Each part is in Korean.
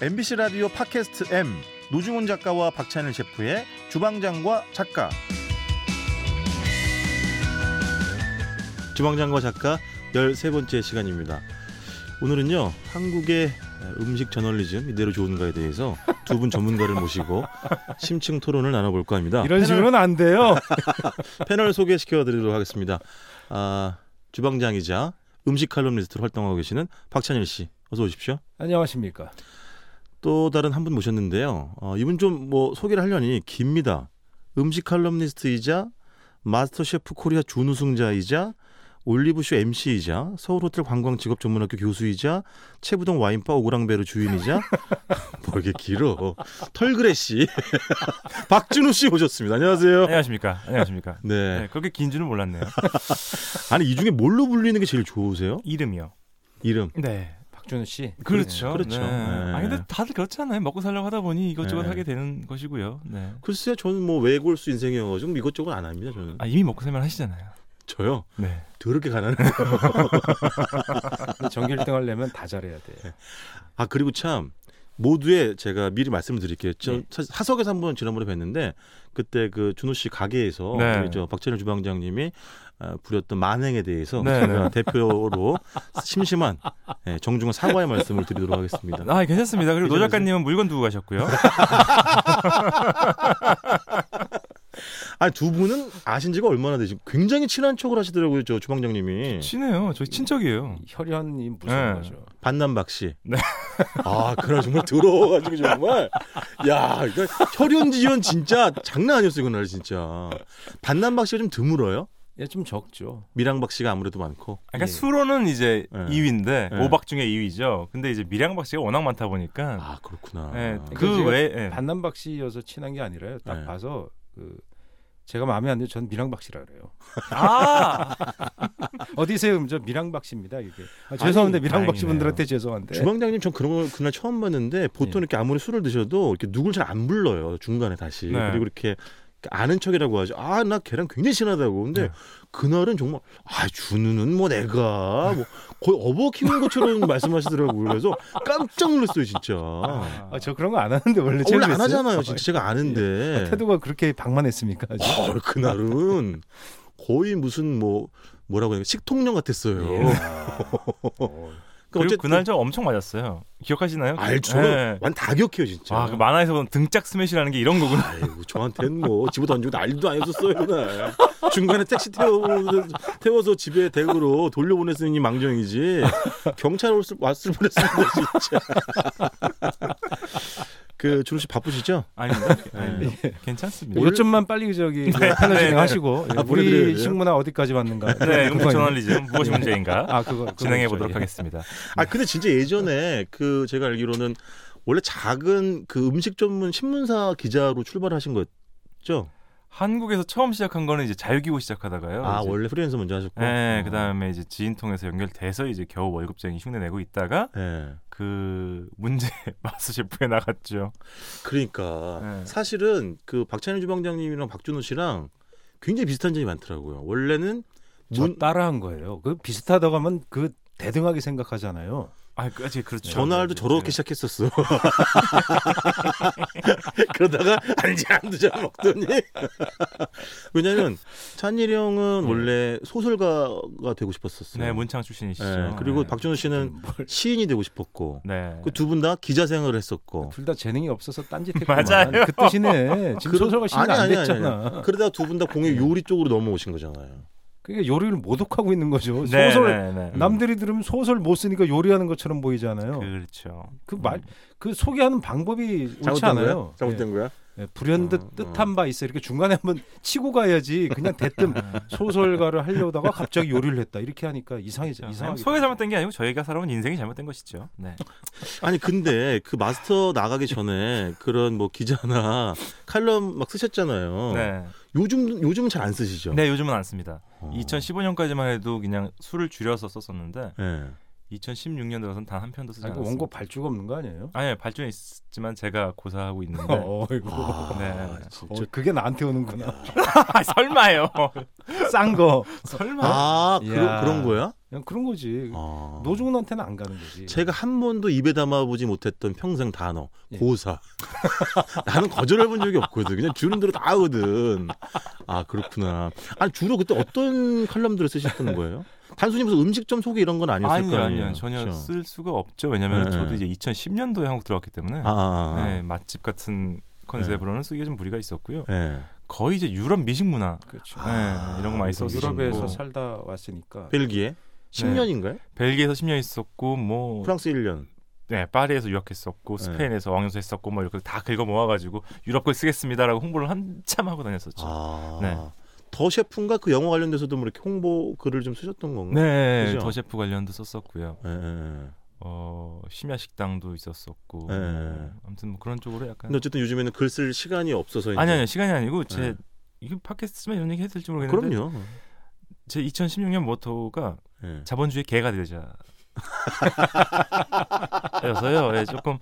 MBC 라디오 팟캐스트 M 노중훈 작가와 박찬일 셰프의 주방장과 작가 주방장과 작가 13번째 시간입니다. 오늘은요. 한국의 음식 저널리즘 이대로 좋은가에 대해서 두 분 전문가를 모시고 심층 토론을 나눠볼까 합니다. 이런 식으로는 안 돼요. 패널 소개시켜 드리도록 하겠습니다. 아, 주방장이자 음식 칼럼니스트로 활동하고 계시는 박찬일 씨. 어서 오십시오. 안녕하십니까. 또 다른 한 분 모셨는데요. 어, 이분 좀 뭐 소개를 하려니 깁니다. 음식 칼럼니스트이자 마스터 셰프 코리아 준우승자이자 올리브쇼 MC이자 서울호텔 관광직업 전문학교 교수이자 채부동 와인바 오그랑베르 주인이자 뭐 이렇게 길어 털그레 씨 박준우 씨 오셨습니다. 안녕하세요. 안녕하십니까. 안녕하십니까. 네. 네, 그렇게 긴 줄은 몰랐네요. 아니 이 중에 뭘로 불리는 게 제일 좋으세요? 이름이요. 이름. 네. 박준우 씨. 그렇죠. 그렇죠. 네. 네. 아 근데 다들 그렇잖아요. 먹고 살려고 하다 보니 이것저것 네. 하게 되는 것이고요. 네. 글쎄요, 저는 뭐 외골수 인생이어가지고 뭐 이것저것 안 합니다. 저는 아 이미 먹고 살면 하시잖아요. 저요. 네. 더럽게 가난해요. 전기 1등 하려면 다 잘해야 돼. 아 그리고 참 모두의 제가 미리 말씀을 드릴게요. 저 네. 사실 하석에서 한번 지난번에 뵀는데 그때 그 준호 씨 가게에서 네. 저 박찬일 주방장님이 어, 부렸던 만행에 대해서 네, 제가 대표로 심심한 예, 정중한 사과의 말씀을 드리도록 하겠습니다. 아 괜찮습니다. 그리고 노? 작가님은 물건 두고 가셨고요. 아니 두 분은 아신 지가 얼마나 되지? 굉장히 친한 척을 하시더라고요, 저 주방장님이. 친해요. 저희 친척이에요. 혈연이 무슨 네. 거죠? 반남박 씨. 네. 아, 그날 정말 더러워가지고 정말. 야, 이거 혈연 지연 진짜 장난 아니었어요, 그날 진짜. 반남박 씨가 좀 드물어요? 예, 좀 적죠. 미랑박 씨가 아무래도 많고. 그러니까 예. 수로는 이제 네. 2위인데 네. 오박 중에 2위죠. 근데 이제 미량박 씨가 워낙 많다 보니까 아, 그렇구나. 네, 그러니까 그 제가 외에 예. 반남박 씨여서 친한 게 아니라요. 딱 네. 봐서 그 제가 마음에 안 들면 전 미랑박 씨라 그래요. 아 어디세요? 저 미랑박 씨입니다. 이게. 아, 죄송한데 미랑박 씨. 분들한테 죄송한데. 주방장님 전 그런 걸 그날 처음 봤는데 보통 예. 이렇게 아무리 술을 드셔도 이렇게 누굴 잘 안 불러요 중간에 다시 네. 그리고 이렇게 아는 척이라고 하죠. 아 나 걔랑 굉장히 친하다고. 근데 네. 그날은 정말 아 준우는 뭐 내가 뭐 거의 어버 키우는 것처럼 말씀하시더라고요. 그래서 깜짝 놀랐어요 진짜. 아, 저 그런 거 안 하는데 원래 원래 안? 하잖아요. 진짜 제가 아는데. 태도가 그렇게 방만했습니까? 어, 그날은 거의 무슨 뭐 뭐라고 해야 식통령 같았어요. 예. 그리고 그날 저 엄청 맞았어요. 기억하시나요? 알죠. 네. 완 다격해요 진짜. 아, 그 만화에서 보는 등짝 스매시라는 게 이런 거구나. 아이고 저한테는 뭐 집어 던지고 난리도 아니었었어요 그날. 중간에 택시 태워 태워서 집에 댁으로 돌려보냈으니 망정이지. 경찰 왔을, 왔을 뻔했습니다 진짜. 그 준호 씨 바쁘시죠? 아닙니다. 네. 네. 괜찮습니다. 좀만 빨리 저기 네, 진행하시고 아, 우리? 식문화 어디까지 왔는가? 네, 음식 저널리즘 무엇이 문제인가 아 그거 그거 진행해. 보도록 예. 하겠습니다. 아 근데 진짜 예전에 그 제가 알기로는 원래 작은 그 음식 전문 신문사 기자로 출발하신 거였죠? 한국에서 처음 시작한 거는 이제 자유기고 시작하다가요. 아 이제 원래 프리랜서 먼저 하셨고. 네, 어. 그다음에 이제 지인 통해서 연결돼서 이제 겨우 월급쟁이 흉내 내고 있다가 네. 그 문제 마스 셰프에 나갔죠. 그러니까 네. 사실은 그 박찬일 주방장님이랑 박준호 씨랑 굉장히 비슷한 점이 많더라고요. 원래는 저문 따라한 거예요. 그 비슷하다고 하면 그 대등하게 생각하잖아요. 아, 그렇지 그렇죠. 전화를 네, 저렇게 네. 시작했었어. 그러다가 잔 먹더니 왜냐면 찬일이 형은 네. 원래 소설가가 되고 싶었었어요. 네, 문창 출신이시죠. 네, 그리고 네. 박준호 씨는 뭘- 시인이 되고 싶었고 네. 그 두 분 다 기자 생활을 했었고 둘 다 재능이 없어서 딴짓했구만. 맞아요. 그 뜻이네. 지금 그러- 소설가 시인 아니, 안 아니, 아니, 됐잖아. 그러다가 두분 다 공예 요리 쪽으로 넘어오신 거잖아요. 그게 요리를 모독하고 있는 거죠. 네, 소설 네, 네. 남들이 들으면 소설 못 쓰니까 요리하는 것처럼 보이잖아요. 그렇죠. 그 말그 소개하는 방법이 옳지 잘못된 않아요. 거야? 잘못된 거야? 예, 예, 불현듯 어, 뜻한 바 있어. 이렇게 중간에 한번 치고 가야지. 그냥 대뜸 소설가를 하려다가 갑자기 요리를 했다. 이렇게 하니까 이상해져. 이상하게. 소개 잘못된 게 아니고 저희가 살아온 인생이 잘못된 것이죠. 네. 아니 근데 그 마스터 나가기 전에 그런 뭐 기자나 칼럼 막 쓰셨잖아요. 네. 요즘 요즘은 잘 안 쓰시죠? 네, 요즘은 안 씁니다. 어. 2015년까지만 해도 그냥 술을 줄여서 썼었는데 네. 2016년 들어서는 단한 편도 쓰지 그 않았어요. 원고 발주가 없는 거 아니에요? 아니 발전이 있지만 제가 고사하고 있는데 어이구. 네. 어, 그게 나한테 오는구나. 아, 설마요. 싼 거. 설마. 아. 그런, 그런 거야? 그냥 그런 거지. 아. 노중훈한테는 안 가는 거지. 제가 한 번도 입에 담아보지 못했던 평생 단어 예. 고사. 나는 거절해 본 적이 없거든. 그냥 주는 대로 다 하거든. 아 그렇구나. 아니 주로 그때 어떤 칼럼들을 쓰셨던 거예요? 단순히 무슨 음식점 소개 이런 건 아니었을 아니요, 거 아니에요. 아니요. 전혀 그렇죠? 쓸 수가 없죠. 왜냐면 네. 저도 이제 2010년도에 한국 들어왔기 때문에 아, 아, 아. 네, 맛집 같은 컨셉으로는 쓰기가 좀 무리가 있었고요. 네. 거의 이제 유럽 미식 문화 그렇죠. 네, 이런 거 많이 또 썼고 유럽에서 살다 왔으니까. 벨기에 10년인가요? 벨기에서 10년 있었고 뭐 프랑스 1년. 네, 파리에서 유학했었고 네. 스페인에서 왕영수 했었고 뭐 이렇게 다 긁어 모아가지고 유럽 걸 쓰겠습니다라고 홍보를 한참 하고 다녔었죠. 아. 네. 더 셰프인가 그 영어 관련돼서도 뭐 이렇게 홍보 글을 좀 쓰셨던 건가? 네, 그죠? 더 셰프 관련도 썼었고요. 예. 어 심야 식당도 있었었고 네. 뭐 아무튼 뭐 그런 쪽으로 약간 근데 어쨌든 요즘에는 글 쓸 시간이 없어서 이제- 아니 아니 시간이 아니고 제 네. 이게 팟캐스트면 이런 얘기 될지 모르겠는데 그럼요. 제 2016년 모토가 예. 자본주의 개가 되자. 여서요. 예, 조금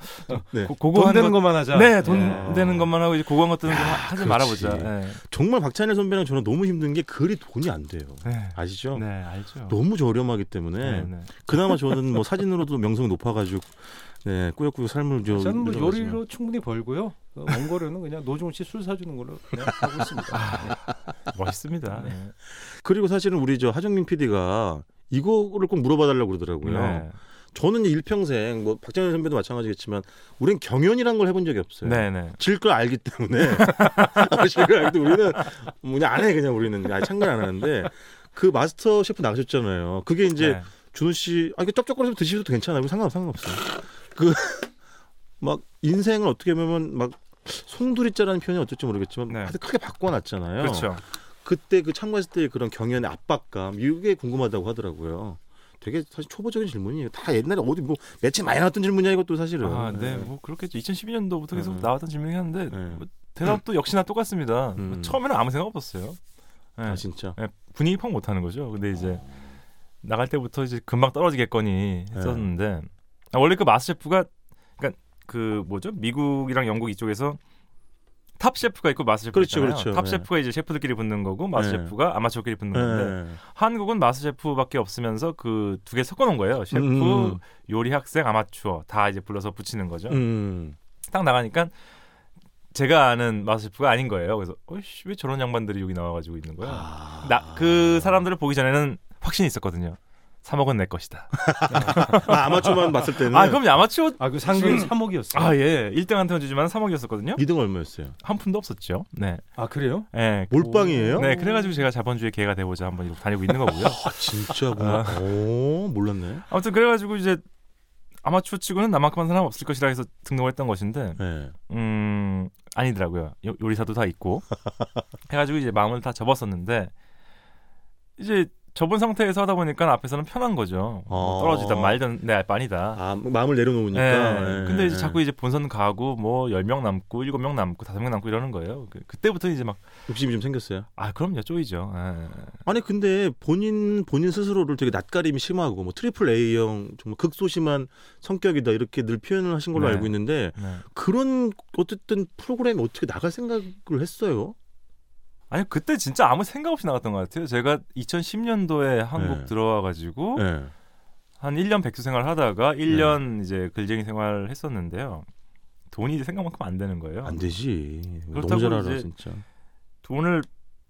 네. 고, 돈 되는 것, 것만 하자. 네, 돈 예. 되는 것만 하고 이제 고고한 것들은 좀 하지 그렇지. 말아보자. 예. 정말 박찬일 선배랑 저는 너무 힘든 게 글이 돈이 안 돼요. 네. 아시죠? 네, 알죠. 너무 저렴하기 때문에 네, 네. 그나마 저는 뭐 사진으로도 명성이 높아가지고 네 꾸역꾸역 삶을 저 저는 뭐. 요리로 충분히 벌고요. 그 원고료는 그냥 노중훈 씨술 사주는 걸로 그냥 하고 있습니다. 멋있습니다. 네. 네. 그리고 사실은 우리 저 하정민 PD가 이거를 꼭 물어봐달라고 그러더라고요. 네. 저는 일평생 뭐 박찬일 선배도 마찬가지겠지만 우린 경연이란 걸 해본 적이 없어요. 네, 네. 질걸 알기 때문에 질걸 알기 때문에 우리는 뭐 그냥 안 해 그냥 우리는 아예 참관 안 하는데 그 마스터 셰프 나가셨잖아요. 그게 이제 네. 준호 씨, 아 이게 쩝쩝거려서 드셔도 괜찮아요. 상관 상관없어요. 그 막 인생을 어떻게 보면 막 송두리자라는 표현이 어떨지 모르겠지만 네. 하여튼 크게 바꿔놨잖아요. 그렇죠. 그때 그 참가했을 때 그런 경연의 압박감 이게 궁금하다고 하더라고요. 되게 사실 초보적인 질문이에요. 다 옛날에 어디 뭐 며칠 많이 나왔던 질문이야 이것도 사실은. 아, 네, 뭐 그렇겠죠. 2012년도부터 계속 네. 나왔던 질문이긴 한데 네. 뭐 대답도 역시나 똑같습니다. 음. 뭐 처음에는 아무 생각 없었어요. 네. 아 진짜. 네, 분위기 파악 못하는 거죠. 근데 이제 나갈 때부터 이제 금방 떨어지겠거니 했었는데 아, 원래 그 MasterChef가 그러니까 그 뭐죠 미국이랑 영국 이쪽에서 Top Chef가 있고 MasterChef가 그렇죠, 있잖아요. 그렇죠. 탑 네. 셰프가 이제 셰프들끼리 붙는 거고 마스 네. Chef가 아마추어끼리 붙는 건데 네. 한국은 MasterChef밖에 없으면서 그 두 개 섞어놓은 거예요. 셰프, 음. 요리 학생, 아마추어 다 이제 불러서 붙이는 거죠. 음. 딱 나가니까 제가 아는 마스 셰프가 아닌 거예요. 그래서 어이씨 왜 저런 양반들이 여기 나와가지고 있는 거야? 아. 나그 사람들을 보기 전에는 확신이 있었거든요. 3억은 내 것이다. 아, 아마추어만 봤을 때는 아 그럼 아마추어 아 그 상금 3억이었어요. 아 예, 1등한테는 주지만 3억이었었거든요. 2등 얼마였어요? 한 푼도 없었죠. 네, 아 그래요? 예. 몰빵이에요? 네, 그래가지고 제가 자본주의 개가 되고자 한번 이렇게 다니고 있는 거고요. 아, 진짜구나. 오, 몰랐네. 아무튼 그래가지고 이제 아마추어 치고는 나만큼 한 사람 없을 것이라 해서 등록을 했던 것인데 네. 음 아니더라고요. 요, 요리사도 다 있고 해가지고 이제 마음을 다 접었었는데 이제 접은 상태에서 하다 보니까 앞에서는 편한 거죠. 뭐 어. 떨어지든 말든 내 알바 아니다. 아, 마음을 내려놓으니까. 네. 네. 근데 이제 자꾸 이제 본선 가고 뭐 10명 남고 7명 남고 5명 남고 이러는 거예요. 그, 그때부터 이제 막 욕심이 좀 생겼어요. 아, 그럼요. 쪼이죠. 예. 아니 근데 본인 본인 스스로를 되게 낯가림이 심하고 뭐 트리플 A형 정말 극소심한 성격이다 이렇게 늘 표현을 하신 걸로 네. 알고 있는데 네. 그런 어쨌든 프로그램에 어떻게 나갈 생각을 했어요? 아니 그때 진짜 아무 생각 없이 나갔던 것 같아요. 제가 2010년도에 한국 네. 들어와 가지고 네. 한 1년 백수 생활 하다가 1년 이제 글쟁이 생활 했었는데요. 돈이 생각만큼 안 되는 거예요. 안 되지. 너무 그렇다고 잘 알아 이제 진짜. 돈을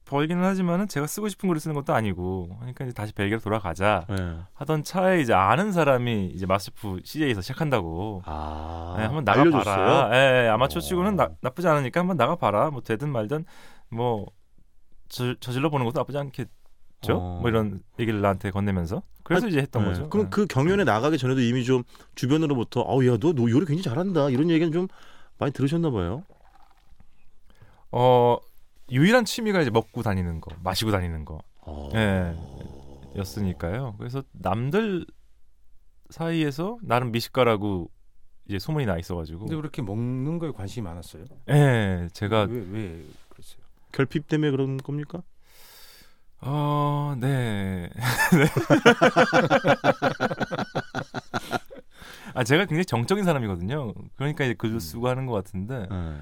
벌기는 하지만은 제가 쓰고 싶은 글을 쓰는 것도 아니고 그러니까 이제 다시 벨기에로 돌아가자 네. 하던 차에 이제 아는 사람이 이제 마스프 CJ에서 시작한다고 아. 네, 한번? 나가봐라. 예, 예, 아마추어 어. 치고는 나, 나쁘지 않으니까 한번 나가봐라. 뭐 되든 말든 뭐 저, 저질러 보는 것도 나쁘지 않겠죠. 어. 뭐 이런 얘기를 나한테 건네면서 그래서 이제 했던 네. 거죠. 그럼 예. 그 경연에 나가기 전에도 이미 좀 주변으로부터 어우 야너 너 요리 굉장히 잘한다 이런 얘기는 좀 많이 들으셨나 봐요. 어 유일한 취미가 이제 먹고 다니는 거, 마시고 다니는 거. 어. 예. 였으니까요. 그래서 남들 사이에서 나름 미식가라고 이제 소문이 나 있어가지고. 근데 그렇게 먹는 거에 관심이 많았어요. 예, 제가 왜 왜? 결핍 때문에 그런 겁니까? 어, 네. 아 제가 굉장히 정적인 사람이거든요. 그러니까 이제 글도 음. 쓰고 하는 것 같은데 예.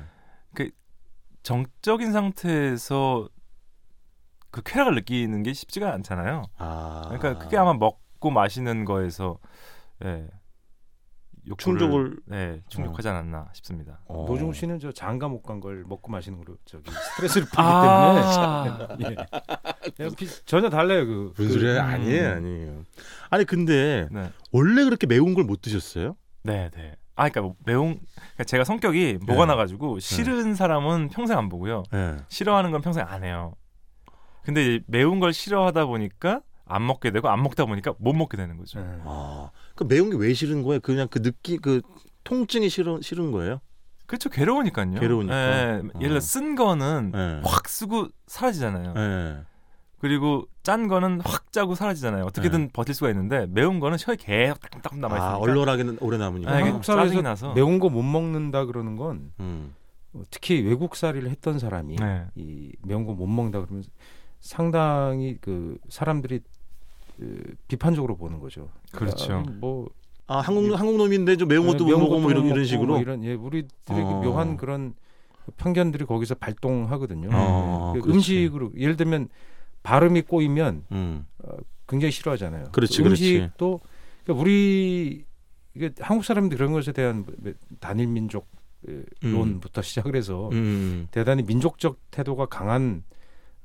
정적인 상태에서 그 쾌락을 느끼는 게 쉽지가 않잖아요. 아. 그러니까 그게 아마 먹고 마시는 거에서 예. 욕구를, 충족을 네, 충족하지 않았나 싶습니다. 어. 노중훈 씨는 저 장가 못 간 걸 먹고 마시는 걸로 저기 스트레스를 풀기 아. 때문에 예. 비- 전혀 달라요 그. 무슨 그- 소리야? 음. 아니에요, 아니에요. 아니 근데 네, 원래 그렇게 매운 걸 못 드셨어요? 네, 네. 아, 그러니까 뭐 매운 그러니까 제가 성격이 뭐가 네. 나가지고 싫은 사람은 평생 안 보고요. 예. 싫어하는 건 평생 안 해요. 근데 매운 걸 싫어하다 보니까 안 먹게 되고 안 먹다 보니까 못 먹게 되는 거죠. 예. 아, 그 매운 게 왜 싫은 거예요? 그냥 그 느끼 그 통증이 싫은 싫은 거예요? 그렇죠. 괴로우니까요. 괴로우니까. 예, 어. 예를 들어 쓴 거는 예. 확 쓰고 사라지잖아요. 예. 그리고 짠 거는 확 짜고 사라지잖아요. 어떻게든 버틸 수가 있는데 매운 거는 혀에 계속 따끔따끔 남아 있으니까. 아, 얼얼하게 오래 남으니까. 아, 짜증이 나서. 매운 거 못 먹는다 그러는 건 음. 어, 특히 외국살이를 했던 사람이 네. 이 매운 거 못 먹는다 그러면 상당히 그 사람들이 그 비판적으로 보는 거죠. 그렇죠. 아, 뭐 아, 한국 한국 놈인데 좀 매운 것도 네, 못 것도 뭐 이런 못 이런 먹고 식으로. 뭐 이런 예 우리들의 어. 그 묘한 그런 편견들이 거기서 발동하거든요. 어, 그 그렇지. 음식으로 예를 들면 발음이 꼬이면 음. 굉장히 싫어하잖아요. 그렇지, 그. 음식도 그러니까 우리 이게 한국 사람들이 그런 것에 대한 뭐, 단일 민족 음. 론부터 시작을 해서 음. 대단히 민족적 태도가 강한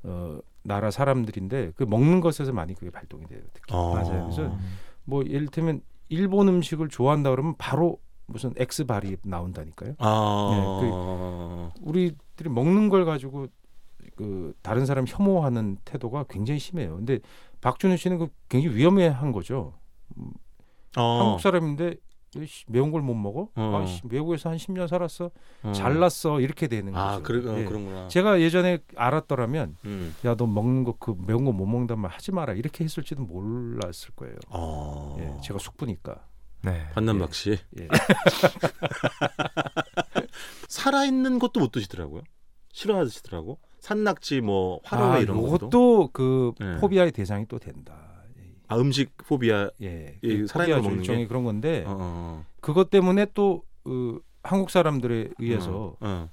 어, 나라 사람들인데 그 먹는 것에서 많이 그게 발동이 돼요. 특히. 어. 맞아요. 그래서 뭐 예를 들면 일본 음식을 좋아한다 그러면 바로 무슨 X 발이 나온다니까요. 아. 우리들이 먹는 걸 가지고 그 다른 사람 혐오하는 태도가 굉장히 심해요. 근데 박준호 씨는 그 굉장히 위험한 거죠. 어. 한국 사람인데 씨, 매운 걸 못 먹어? 어. 아, 씨, 외국에서 한 10년 살았어. 어. 잘났어. 이렇게 되는 거죠. 아, 그래, 어, 예. 그런구나. 제가 예전에 알았더라면 음. 야 너 먹는 거 그 매운 거 못 먹는단 말 하지 마라 이렇게 했을지도 몰랐을 거예요. 어. 예, 제가 숙부니까. 네. 반남박 씨. 예. 살아있는 것도 못 드시더라고요. 싫어하시더라고. 산낙지 뭐 화로회 아, 이런 것도. 요것도 그 예. 포비아의 대상이 또 된다. 아, 음식 포비아. 예, 이그 살아있는 거 포비아 먹는 일종의 게? 그런 건데 어, 어, 그것 때문에 또 어, 한국 사람들에 의해서 어, 어.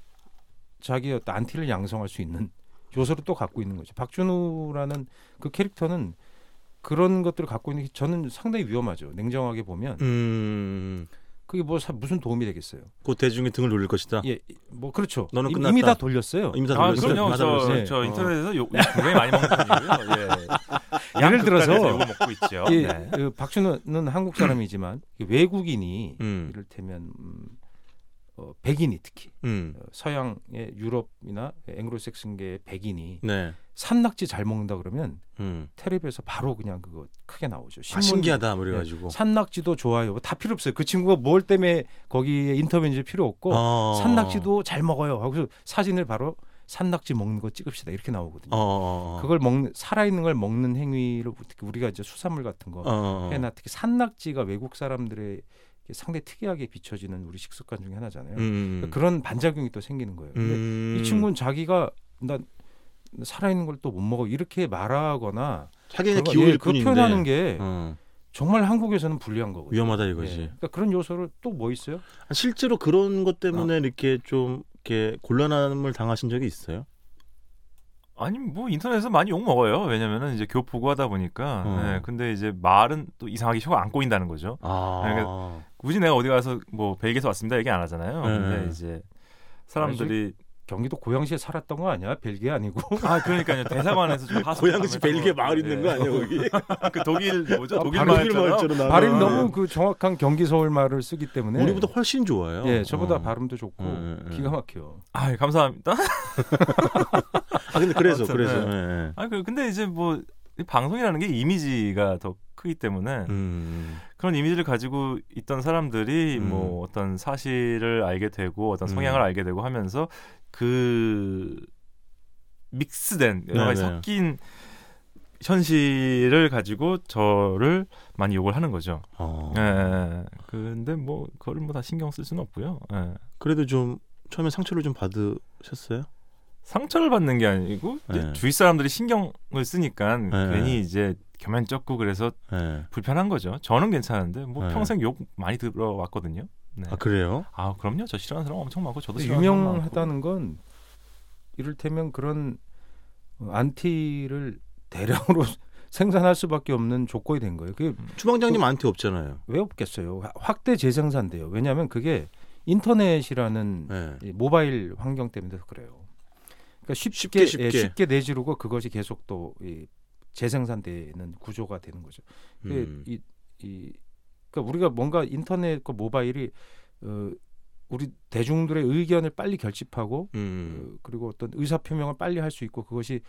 자기의 어떤 안티를 양성할 수 있는 요소를 또 갖고 있는 거죠. 박준우라는 그 캐릭터는 그런 것들을 갖고 있는 게 저는 상당히 위험하죠. 냉정하게 보면 음. 그게 뭐 사- 무슨 도움이 되겠어요. 곧 대중이 등을 돌릴 것이다. 예, 뭐 그렇죠. 너는 이- 끝났다. 이미 다 돌렸어요. 이미 다 아, 돌렸어요. 그럼요. 다 저, 돌렸어요. 예. 저 어. 인터넷에서 욕, 욕 굉장히 많이 먹는 편이고요. 예. 예를 들어서 욕을 먹고 있죠. 이, 네. 그 박준호는 한국 사람이지만 이 외국인이 음. 이를테면 음, 어, 백인이 특히 음. 어, 서양의 유럽이나 앵글로색슨계의 백인이 네. 산낙지 잘 먹는다 그러면 음. 텔레비에서 바로 그냥 그거 크게 나오죠. 아, 신기하다 뭐 그래가지고. 산낙지도 좋아요. 뭐다 필요 없어요. 그 친구가 뭘 때문에 거기에 인터뷰인지 필요 없고 어. 산낙지도 잘 먹어요. 하고서 사진을 바로 산낙지 먹는 거 찍읍시다 이렇게 나오거든요. 어, 어, 어. 그걸 먹는 살아있는 걸 먹는 특히 우리가 이제 수산물 같은 거. 해나 특히 산낙지가 외국 사람들의 상당히 특이하게 비춰지는 우리 식습관 중에 하나잖아요. 음. 그런 반작용이 또 생기는 거예요. 근데 음. 이 친구는 자기가 나 살아있는 걸 또 못 먹어 이렇게 말하거나 자기는 기호일 예, 그. 표현하는 게 어. 정말 한국에서는 불리한 거거든요. 위험하다 예. 이거지. 그러니까 그런 요소를 또 뭐 있어요? 실제로 그런 것 때문에 어. 이렇게 좀 이렇게 곤란함을 당하신 적이 있어요? 아니 뭐 인터넷에서 많이 욕 먹어요. 왜냐면은 이제 교포고 하다 보니까. 어. 네, 근데 이제 말은 또 이상하게 혀가 안 꼬인다는 거죠. 아. 굳이 내가 어디 가서 뭐 벨기에에서 왔습니다 얘기 안 하잖아요. 네. 근데 이제 사람들이 경기도 고양시에 살았던 거 아니야? 벨기에 아니고. 아 그러니까요 대사관에서 좀 하소 고양시 벨기에 마을 있는 거 아니야 거기? 그 독일 뭐죠? 아, 독일 마을처럼. 발음이 너무 그 정확한 경기 서울 말을 쓰기 때문에 우리보다 훨씬 좋아요. 예, 저보다 어. 발음도 좋고 예, 예. 기가 막혀. 아 감사합니다. 아 근데 그래서 아무튼, 그래서. 네. 예, 예. 아그 근데 이제 뭐이 방송이라는 게 이미지가 더 크기 때문에 음. 그런 이미지를 가지고 있던 사람들이 음. 뭐 어떤 사실을 알게 되고 어떤 성향을 음. 알게 되고 하면서 그 믹스된 여러 가지 네네. 섞인 현실을 가지고 저를 많이 욕을 하는 거죠. 어. 예, 예. 근데 뭐 그걸 뭐 다 신경 쓸 수는 없고요. 예. 그래도 좀 처음에 상처를 좀 받으셨어요? 상처를 받는 게 아니고 네. 주위 사람들이 신경을 쓰니까 네. 괜히 이제 겸연쩍고 그래서 예. 불편한 거죠. 저는 괜찮은데 뭐 네. 평생 욕 많이 들어왔거든요. 네. 아 그래요? 아 그럼요. 저 싫어하는 사람 엄청 많고 저도 싫어하는 사람 많고. 유명하다는 건 이를테면 그런 어, 안티를 대량으로 생산할 수밖에 없는 조건이 된 거예요. 그게 추방장님 안티 없잖아요. 왜 없겠어요? 화- 확대 재생산돼요. 왜냐하면 그게 인터넷이라는 예. 이 모바일 환경 때문에 그래요. 그러니까 쉽게 쉽게, 쉽게. 예, 쉽게 내지르고 그것이 계속 또 이, 재생산되는 구조가 되는 거죠. 그 음. 이, 이 그러니까 우리가 뭔가 인터넷과 모바일이 어, 우리 대중들의 의견을 빨리 결집하고 음. 어, 그리고 어떤 의사 표명을 빨리 할 수 있고 그것이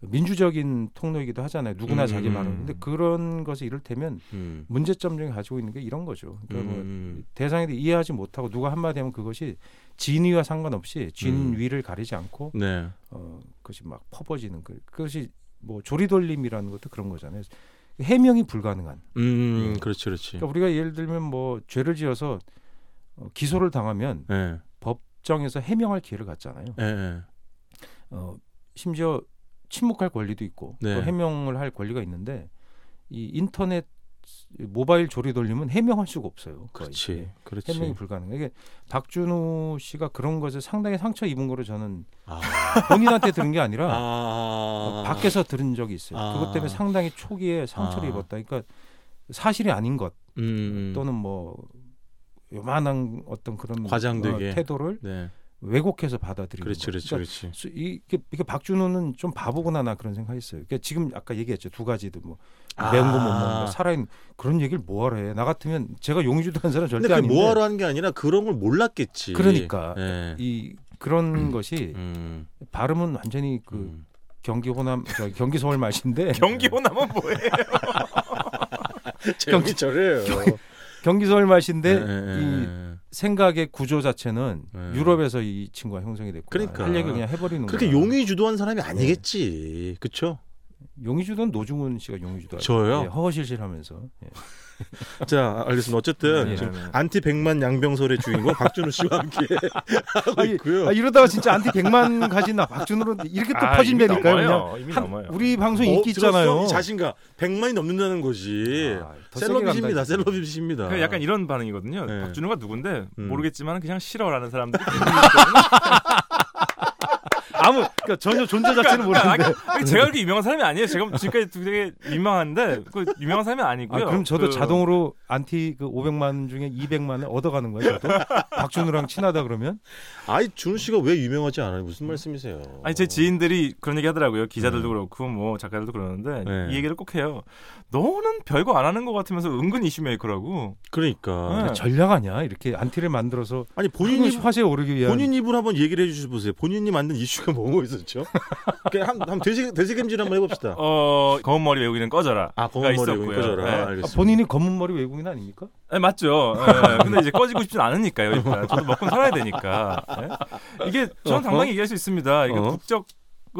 민주적인 통로이기도 하잖아요. 누구나 음, 자기 음. 말을. 근데 그런 것을 이를테면 음. 문제점 중에 가지고 있는 게 이런 거죠. 그러니까 뭐 음. 대상이 이해하지 못하고 누가 한마디 하면 그것이 진위와 상관없이 진위를 가리지 않고 네. 어 그것이 막 퍼버지는 그 그것이 뭐 조리돌림이라는 것도 그런 거잖아요. 해명이 불가능한. 음. 그렇지, 그렇지. 그러니까 우리가 예를 들면 뭐 죄를 지어서 어, 기소를 당하면 예. 법정에서 해명할 기회를 갖잖아요. 예. 예. 어 심지어 침묵할 권리도 있고 네. 또 해명을 할 권리가 있는데 이 인터넷 모바일 조리 돌림은 해명할 수가 없어요. 그렇지, 예. 그렇지. 해명이 불가능해. 이게 박준우 씨가 그런 것에 상당히 상처 입은 거로 저는 아. 본인한테 들은 게 아니라 아. 어, 밖에서 들은 적이 있어요. 아. 그것 때문에 상당히 초기에 상처를 아. 입었다. 그러니까 사실이 아닌 것 음. 또는 뭐 요만한 어떤 그런 과장되게. 어, 태도를 네. 왜곡해서 받아들이는 그렇지, 거. 그렇지, 그러니까 그렇지. 수- 이게, 이게 박준호는 좀 바보구나 나 그런 생각했어요. 그러니까 지금 아까 얘기했죠 두 가지도 뭐 매운 거못 아. 먹는다 살아있는 그런 얘기를 뭐하러 해? 나 같으면 제가 용의주도 한 사람 절대 아닌데 뭐하러 한 게 아니라 그런 걸 몰랐겠지. 그러니까. 예. 이 그런 것이 음. 발음은 완전히 그 음. 경기 호남 저 경기 서울 맛인데 경기 호남은 뭐예요? 경기 저래요. 경기 서울 맛인데 예, 이 예. 생각의 구조 자체는 네. 유럽에서 이 친구가 형성이 됐고 그러니까. 할 얘기를 그냥 해버리는 그렇게 거야. 용의 주도한 사람이 아니겠지. 그렇죠? 용의주도는 노중훈 씨가 용의주도 저요? 예, 허허실실하면서 예. 자, 알겠습니다. 어쨌든 네, 지금 네, 네. 안티 백만 양병설의 주인공 박준우 씨와 함께 하고 있고요. 아, 이러다가 진짜 안티 100만 가진 나 박준호로 이렇게 또 아, 퍼진다니까요. 이미 넘어요. 이미 한- 넘어요. 우리 방송 어, 인기 들었어? 있잖아요. 이 자신감 100만이 넘는다는 거지. 아, 셀럽이십니다. 셀럽이십니다. 그 약간 이런 반응이거든요. 네. 박준우가 누군데 음. 모르겠지만 그냥 싫어라는 사람들이 아무 그러니까 전혀 존재 자체는 모르는데. 아니, 제가 그렇게 유명한 사람이 아니에요. 제가 지금까지 되게 민망한데 그 유명한 사람이 아, 아니고요. 그럼 저도 그- 자동으로 안티 그 500만 중에 200만을 얻어가는 거예요. 저도 박준우랑 친하다 그러면 아이 준우 씨가 왜 유명하지 않아요? 무슨 말씀이세요? 아니 제 지인들이 그런 얘기 하더라고요. 기자들도 네. 그렇고 뭐 작가들도 그러는데 네. 이 얘기를 꼭 해요. 너는 별거 안 하는 것 같으면서 은근 이슈메이커라고. 그러니까 네. 전략 아니야? 이렇게 안티를 만들어서 아니 본인이 본인이 화제에 오르기 위한 본인 입으로 한번 얘기를 해주시 보세요. 본인이 만든 이슈가 뭐뭐 있었죠? 그냥 한, 한 되새, 되새김질 한번 해봅시다. 어 검은 머리 외국인은 꺼져라. 아 검은 머리 있었고요. 꺼져라. 네. 아. 본인이 검은 머리 외국인 아닙니까? 네, 맞죠. 예, 근데 이제 꺼지고 싶진 않으니까요. 일단 저도 먹고 살아야 되니까. 예? 이게 저는 당당히 얘기할 수 있습니다. 이게 어? 국적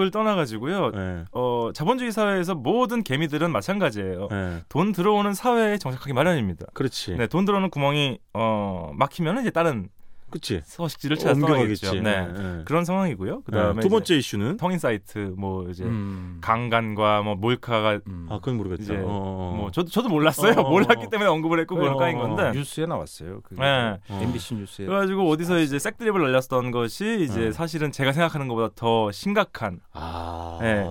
을 떠나가지고요. 네. 어, 자본주의 사회에서 모든 개미들은 마찬가지예요. 네. 돈 들어오는 사회에 정착하기 마련입니다. 그렇지. 네, 돈 들어오는 구멍이 어, 막히면 이제 다른 그치. 서식지를 찾아 옮겨가겠지. 떠나겠죠. 네. 네. 그런 상황이고요. 그다음에 네. 두 번째 이슈는 성인 사이트 뭐 이제 음. 강간과 뭐 몰카가 음. 아 그건 모르겠다. 이제 어, 어. 뭐 저도 저도 몰랐어요. 어, 어, 몰랐기 어. 때문에 언급을 했고 그런 어, 까인 어, 건데. 뉴스에 나왔어요. 그 네. MBC 뉴스에 그래가지고 어디서 이제 색드립을 날렸던 것이 이제 네. 사실은 제가 생각하는 것보다 더 심각한 아. 네.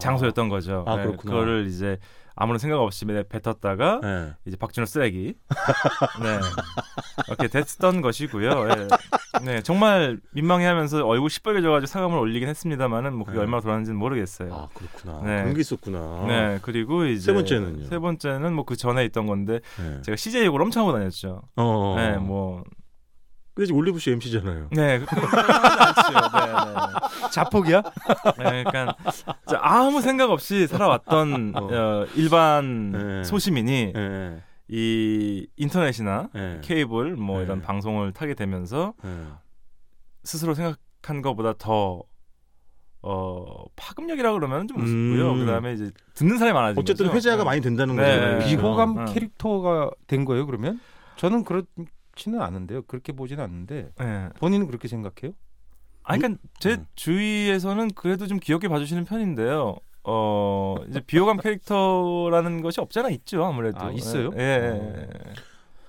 장소였던 거죠. 아, 네, 그렇구나. 그거를 이제 아무런 생각 없이 뱉- 뱉었다가 네. 이제 박준호 쓰레기 네 이렇게 됐던 것이고요. 네. 네, 정말 민망해하면서 얼굴 시뻘개져가지고 사과문을 올리긴 했습니다만은 뭐 그게 네. 얼마나 돌았는지는 모르겠어요. 아 그렇구나. 네. 그런 게 있었구나. 네 그리고 이제 세 번째는요? 세 번째는 뭐 그 전에 있던 건데 네. 제가 CJ 욕을 엄청 하고 다녔죠. 어. 네, 뭐 근데 지금 올리브쇼 MC잖아요. 네, 않죠. 네, 네. 자폭이야? 네, 그러니까 아무 생각 없이 살아왔던 어. 어, 일반 네. 소시민이 네. 이 인터넷이나 네. 케이블 뭐 네. 이런 방송을 타게 되면서 네. 스스로 생각한 것보다 더 어, 파급력이라 그러면 좀 우습고요. 음. 그다음에 이제 듣는 사람이 많아진 어쨌든 거죠. 회자가 네. 많이 된다는 네. 네. 비호감 어. 캐릭터가 된 거예요. 그러면 저는 그 렇지는 않은데요. 그렇게 보지는 않는데 네. 본인은 그렇게 생각해요? 아니, 그러니까 제 음. 주위에서는 그래도 좀 귀엽게 봐주시는 편인데요. 어 이제 비호감 캐릭터라는 것이 없잖아 있죠 아무래도 아, 있어요? 예, 예. 예.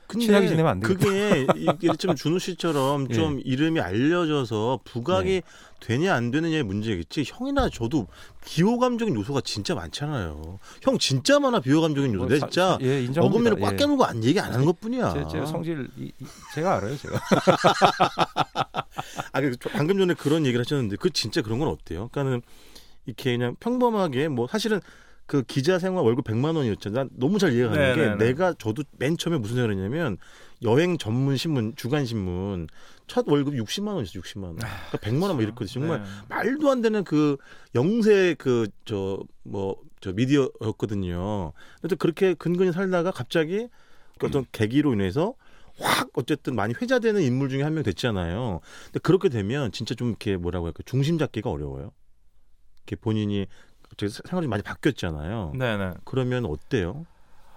근데 친하게 지내면 안 되겠다. 그게 이게 좀 준호 씨처럼 예. 좀 이름이 알려져서 부각이 네. 되냐 안 되느냐의 문제겠지. 형이나 저도 비호감적인 요소가 진짜 많잖아요. 형 진짜 많아 비호감적인 요소. 뭐 사- 진짜 예. 어금니를 꽉 예. 깨물고 안 얘기 안 하는 것뿐이야. 제, 제가 성질 이, 이, 제가 알아요, 제가. 아, 그 방금 전에 그런 얘기를 하셨는데 그 진짜 그런 건 어때요? 그러니까는 이렇게 그냥 평범하게 뭐 사실은 그 기자 생활 월급 100만 원이었잖아. 난 너무 잘 이해가 가는 게 네네네. 내가 저도 맨 처음에 무슨 생각을 했냐면 여행 전문 신문 주간 신문 첫 월급 60만 원이었어 60만 원. 그러니까 100만 원막 이랬거든요. 정말 네. 말도 안 되는 그 영세 그 저 뭐 저 미디어였거든요. 그래서 그렇게 근근히 살다가 갑자기 그 어떤 계기로 인해서 확 어쨌든 많이 회자되는 인물 중에 한 명 됐잖아요. 근데 그렇게 되면 진짜 좀 이렇게 뭐라고 할까 중심 잡기가 어려워요. 이렇게 본인이 생활이 많이 바뀌었잖아요. 네네. 그러면 어때요?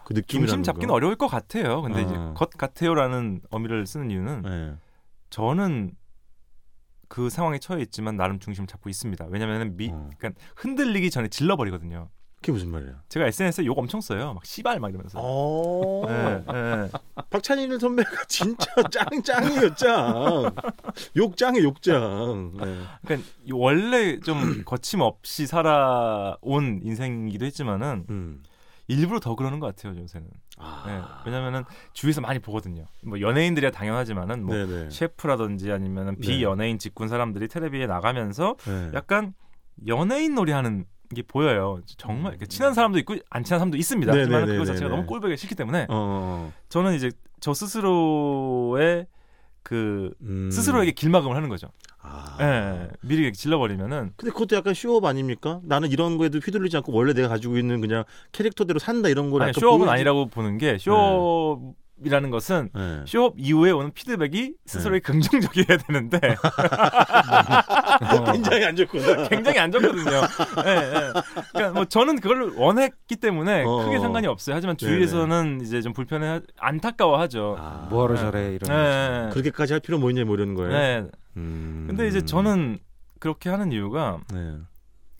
그 느낌이라는 중심 잡기는 거. 어려울 것 같아요. 근데 이제 아. 것 같아요라는 어미를 쓰는 이유는 네. 저는 그 상황에 처해 있지만 나름 중심을 잡고 있습니다. 왜냐하면 미, 어. 그러니까 흔들리기 전에 질러버리거든요. 그게 무슨 말이야? 제가 SNS에 욕 엄청 써요. 막 씨발 막 이러면서. 어. 예, 예. 박찬일 선배가 진짜 짱 짱이에요 짱. 욕 짱이 욕짱. 네. 그러니까 이 원래 좀 거침없이 살아온 인생이기도 했지만은 음. 일부러 더 그러는 것 같아요 요새는. 아. 예, 왜냐면은 주위에서 많이 보거든요. 뭐 연예인들이야 당연하지만은 뭐 네네. 셰프라든지 아니면은 네. 비연예인 직군 사람들이 텔레비에 나가면서 네. 약간 연예인 놀이하는 게 보여요. 정말 친한 사람도 있고 안 친한 사람도 있습니다. 음. 네, 하지만 네, 그거 네, 자체가 네, 너무 네. 꼴보기 싫기 때문에 어, 어. 저는 이제 저 스스로의 그 음. 스스로에게 길막음을 하는 거죠. 아. 예, 미리 질러버리면은 근데 그것도 약간 show off 아닙니까? 나는 이런 거에도 휘둘리지 않고 원래 내가 가지고 있는 그냥 캐릭터대로 산다 이런 걸 아니, show off는 보여주지- 아니라고 보는 게 show off라는 것은 네. show off 이후에 오는 피드백이 스스로에게 긍정적이어야 되는데 어. 굉장히 안 좋구나. 굉장히 안 좋거든요. 예, 예. 그러니까 뭐 저는 그걸 원했기 때문에 어. 크게 상관이 없어요. 하지만 주위에서는 이제 좀 불편해 안타까워하죠. 아, 뭐하러 네. 저래 이런. 예, 예. 그렇게까지 할 필요 뭐 있냐 뭐 이러는 거예요. 네. 음. 근데 이제 저는 그렇게 하는 이유가 네.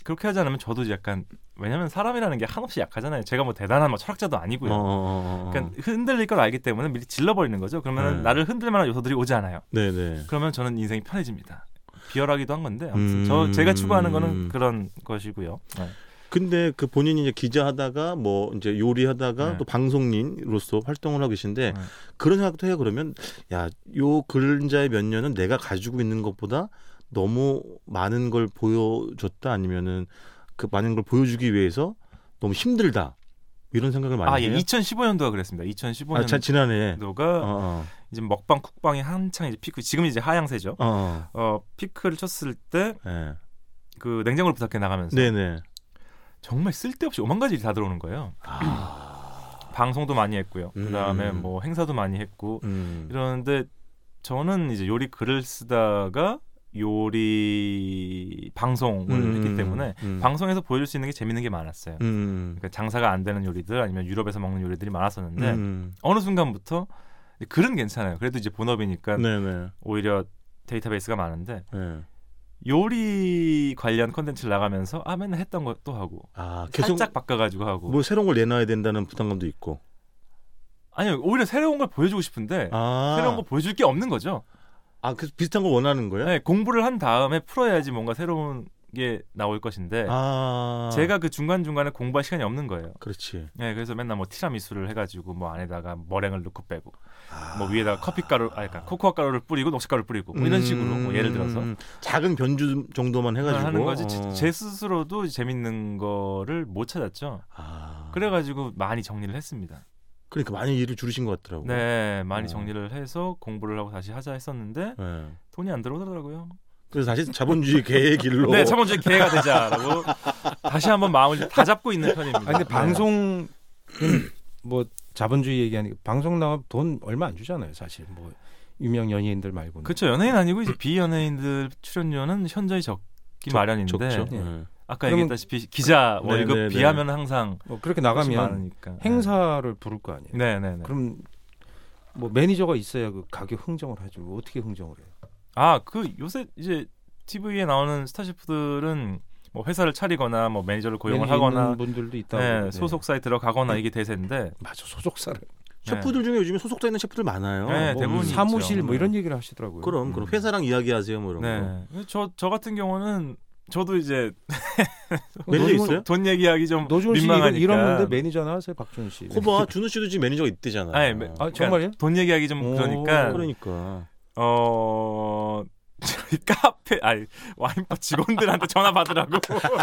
그렇게 하지 않으면 저도 약간 왜냐면 사람이라는 게 한없이 약하잖아요. 제가 뭐 대단한 뭐 철학자도 어, 아니고요. 어, 어, 어. 그러니까 흔들릴 걸 알기 때문에 미리 질러버리는 거죠. 그러면 네. 나를 흔들 만한 요소들이 오지 않아요. 네네. 그러면 저는 인생이 편해집니다. 비열하기도 한 건데 아무튼 음. 저 제가 추구하는 거는 그런 것이고요. 네. 근데 그 본인이 이제 기자하다가 뭐 이제 요리하다가 네. 또 방송인으로서 활동을 하고 계신데 네. 그런 생각도 해요. 그러면 야 요 그림자의 몇 년은 내가 가지고 있는 것보다 너무 많은 걸 보여줬다 아니면은 그 많은 걸 보여주기 위해서 너무 힘들다 이런 생각을 많이 아, 예, 해요. 2015년도가 그랬습니다. 2015년도가 아, 자, 지난해. 어, 어, 이제 먹방 쿡방이 한창 이제 피크 지금 이제 하향세죠. 어, 어. 어 피크를 쳤을 때그 예. 냉장고를 부탁해 나가면서 네네. 정말 쓸데없이 오만 가지 일이 다 들어오는 거예요. 아, 방송도 많이 했고요. 음. 그다음에 뭐 행사도 많이 했고 음. 이러는데 저는 이제 요리 글을 쓰다가 요리 방송을 음, 했기 때문에 음. 방송에서 보여줄 수 있는 게 재밌는 게 많았어요. 음. 그러니까 장사가 안 되는 요리들 아니면 유럽에서 먹는 요리들이 많았었는데 음. 어느 순간부터 글은 괜찮아요. 그래도 이제 본업이니까 네네. 오히려 데이터베이스가 많은데 네. 요리 관련 컨텐츠를 나가면서 아 맨날 했던 것도 하고 아 계속 살짝 바꿔가지고 하고 뭐 새로운 걸 내놔야 된다는 부담감도 있고. 아니요 오히려 새로운 걸 보여주고 싶은데 아, 새로운 거 보여줄 게 없는 거죠. 아, 그래서 비슷한 걸 원하는 거예요? 네, 공부를 한 다음에 풀어야지 뭔가 새로운 게 나올 것인데 아, 제가 그 중간 중간에 공부할 시간이 없는 거예요. 그렇지. 네, 그래서 맨날 뭐 티라미수를 해가지고 뭐 안에다가 머랭을 넣고 빼고 아. 뭐 위에다가 커피 가루, 아, 그러니까 코코아 가루를 뿌리고 녹색 가루를 뿌리고 뭐 이런 식으로 뭐 예를 들어서 음, 작은 변주 정도만 해가지고 하는 거지. 어. 제 스스로도 재밌는 거를 못 찾았죠. 아, 그래가지고 많이 정리를 했습니다. 그러니까 많이 일을 줄이신 것 같더라고. 네, 많이 어. 정리를 해서 공부를 하고 다시 하자 했었는데 네. 돈이 안 들어오더라고요. 그래서 다시 자본주의 개의 길로. 네, 차번주에 기회가 되자라고 다시 한번 마음을 다 잡고 있는 편입니다. 아 근데 네. 방송 뭐 자본주의 얘기하니까 방송 나가면 돈 얼마 안 주잖아요, 사실. 뭐 유명 연예인들 말고는. 그렇죠. 연예인 아니고 이제 비연예인들 출연료는 현저히 적기 마련인데 적죠. 네. 네. 아까 얘기했다시피 기자 네, 월급 네, 네. 비하면 항상 뭐 그렇게 나가면 많으니까. 행사를 부를 거 아니에요. 네, 네, 네. 그럼 뭐 매니저가 있어야 그 가격 흥정을 하죠. 어떻게 흥정을 해요? 아, 그 요새 이제 TV에 나오는 스타셰프들은 뭐 회사를 차리거나 뭐 매니저를 고용을 하거나 분들도 있다고. 네, 네. 소속사에 들어가거나 이게 대세인데 맞아 소속사를 셰프들 중에 요즘에 소속돼 있는 셰프들 많아요. 네, 뭐 대부분이 사무실 있죠. 뭐 이런 얘기를 하시더라고요. 그럼 그럼 회사랑 이야기하세요 뭐 이런 거. 네. 저, 저 같은 경우는 저도 이제 매니저 있어요? 돈 얘기하기 좀 준우 씨 민망하니까. 이런 분데 매니저나 하세요 박준우 씨. 거봐 준우 씨도 지금 매니저가 있대잖아. 아니, 매- 아 정말요? 돈 얘기하기 좀 오, 그러니까 그러니까. 어 저희 카페 아니 와인바 직원들한테 전화 받으라고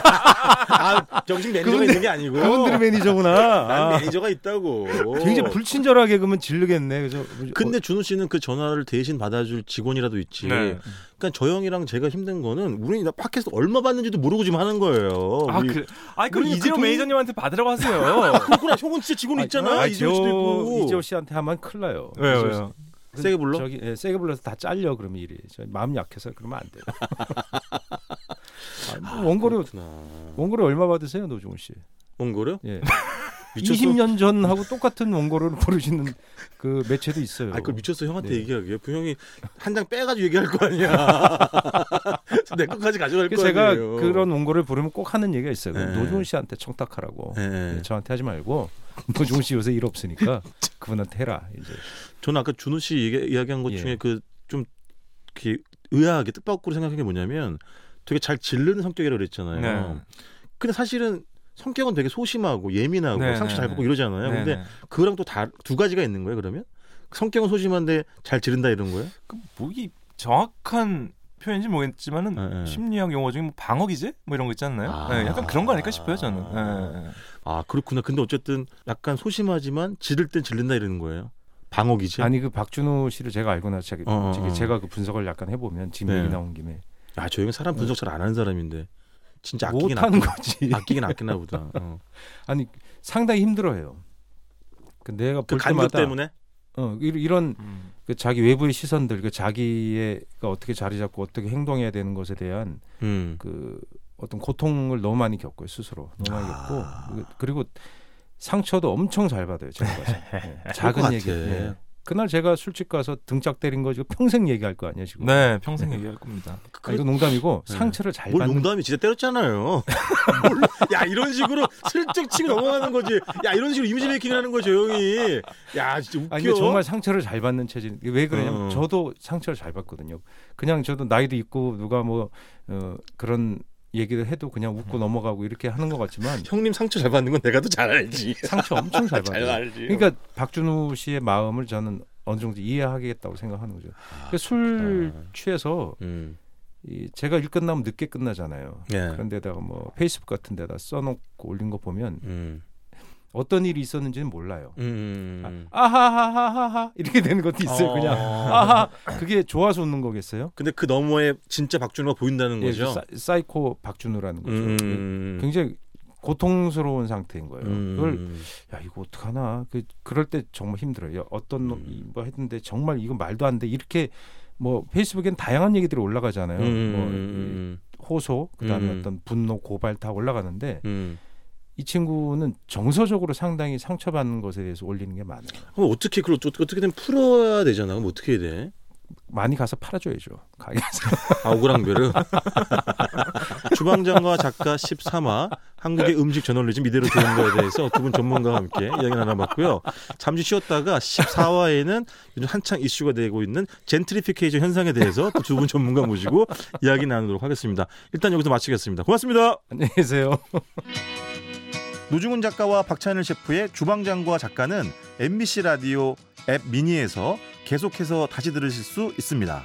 아 정식 매니저가 그분들- 있는 게 아니고. 그분들이 매니저구나. 난 아, 매니저가 있다고. 굉장히 불친절하게 그러면 질르겠네. 그래서 근데 준우 씨는 그 전화를 대신 받아줄 직원이라도 있지. 네. 그러니까 저 형이랑 제가 힘든 거는 우리 나 팟캐스트 얼마 받는지도 모르고 지금 하는 거예요. 아 우리- 그래 아니 그럼 이재용 그 돈- 매니저님한테 받으라고 하세요 그렇구나. 형은 진짜 직원 있잖아. 아, 이재호 씨도 있고. 이재호 씨한테 하면 큰일 나요. 왜요 이재호 세게 불러? 저기 예, 세게 불러서 다 잘려 그러면 일이. 저 마음 약해서 그러면 안 돼요. 아, 뭐 원고료 그렇구나. 원고료 얼마 받으세요, 노종훈 씨? 원고료? 예. 미쳤어? 20년 전하고 똑같은 원고료를 부르시는 그 매체도 있어요. 아, 그걸 미쳤어 형한테 네. 얘기하기에 부형이 한 장 빼가지고 얘기할 거 아니야. 내 것까지 가져갈 거 그래서 제가 아니에요. 그런 원고를 부르면 꼭 하는 얘기가 있어요. 네. 노종훈 씨한테 청탁하라고. 예, 예. 예, 저한테 하지 말고 노종훈 씨 요새 일 없으니까 그분한테 해라. 이제 저는 아까 준우 씨 얘기, 이야기한 것 예. 중에 그좀 의아하게 뜻밖으로 생각한 게 뭐냐면 되게 잘 질르는 성격이라고 그랬잖아요. 네. 근데 사실은 성격은 되게 소심하고 예민하고 네, 상처 네, 잘 네. 받고 이러잖아요. 네, 근데 네. 그거랑 또두 가지가 있는 거예요. 그러면 성격은 소심한데 잘 지른다 이런 거예요? 뭐 이게 정확한 표현인지 모르겠지만은 네, 네. 심리학 용어 중에 뭐 방어 기제 뭐 이런 거 있지 않나요? 아. 네, 약간 그런 거 아닐까 싶어요 저는. 아 그렇구나. 근데 어쨌든 약간 소심하지만 지를 땐 질른다 이러는 거예요. 방어기지. 아니 그 박준호 씨를 제가 알고 나서 제가, 어, 어, 어. 제가 그 분석을 약간 해보면 지금 네. 얘기 나온 김에 아, 저 형은 사람 분석 잘 안 하는 사람인데 진짜 아끼긴 못하는 아끼, 거지. 아끼긴 아끼나 보다. 어. 아니 상당히 힘들어해요. 그 내가 그볼 간격 때마다 때문에. 어, 이- 이런 음. 그 자기 외부의 시선들, 그 자기가 어떻게 자리 잡고 어떻게 행동해야 되는 것에 대한 음. 그 어떤 고통을 너무 많이 겪고요 스스로 너무 많이 아. 겪고 그- 그리고 상처도 엄청 잘 받아요 제가 봐서 예, 것 작은 얘기. 예. 그날 제가 술집 가서 등짝 때린 거 지금 평생 얘기할 거 아니에요 지금 네 평생 얘기할 겁니다. 아, 이거 농담이고 네. 상처를 잘뭘 받는 농담이 진짜 때렸잖아요. 뭘, 야 이런 식으로 슬쩍 치고 넘어가는 거지. 야 이런 식으로 이미지 메이킹 하는 거죠 형이. 야 진짜 웃겨. 아니 근데 정말 상처를 잘 받는 체질. 왜 그러냐면 어. 저도 상처를 잘 받거든요. 그냥 저도 나이도 있고 누가 뭐 어, 그런 얘기를 해도 그냥 웃고 넘어가고 이렇게 하는 것 같지만 형님 상처 잘 받는 건 내가 더 잘 알지. 상처 엄청 잘 잘 받아요. 알지. 그러니까 박준우 씨의 마음을 저는 어느 정도 이해하겠다고 생각하는 거죠. 그러니까 술 아. 취해서 음. 이 제가 일 끝나면 늦게 끝나잖아요. 예. 그런데다가 뭐 페이스북 같은 데다 써놓고 올린 거 보면 음. 어떤 일이 있었는지는 몰라요. 음. 아, 아하하하하하 이렇게 되는 것도 있어요. 그냥 아하 그게 좋아서 웃는 거겠어요? 근데 그 너머에 진짜 박준우가 보인다는 예, 거죠. 사, 사이코 박준우라는 거죠. 음. 굉장히 고통스러운 상태인 거예요. 음. 그걸 야 이거 어떡하나 그 그럴 때 정말 힘들어요. 야, 어떤 음. 뭐 했는데 정말 이거 말도 안 돼. 이렇게 뭐 페이스북엔 다양한 얘기들이 올라가잖아요. 뭐 음. 이 호소 그다음에 음. 어떤 분노 고발 다 올라가는데 음. 이 친구는 정서적으로 상당히 상처받는 것에 대해서 올리는 게 많아요. 그럼 어떻게 그걸 어떻게- 어떻게든 풀어야 되잖아. 그럼 어떻게 해야 돼? 많이 가서 팔아줘야죠. 가게에서. 아, 오그랑베르. 주방장과 작가 13화 한국의 음식 저널리즘 이대로 되는 거에 대해서 두 분 전문가와 함께 이야기 나눠봤고요. 잠시 쉬었다가 14화에는 요즘 한창 이슈가 되고 있는 젠트리피케이션 현상에 대해서 또 두 분 전문가 모시고 이야기 나누도록 하겠습니다. 일단 여기서 마치겠습니다. 고맙습니다. 안녕히 계세요. 노중훈 작가와 박찬일 셰프의 주방장과 작가는 MBC 라디오 앱 미니에서 계속해서 다시 들으실 수 있습니다.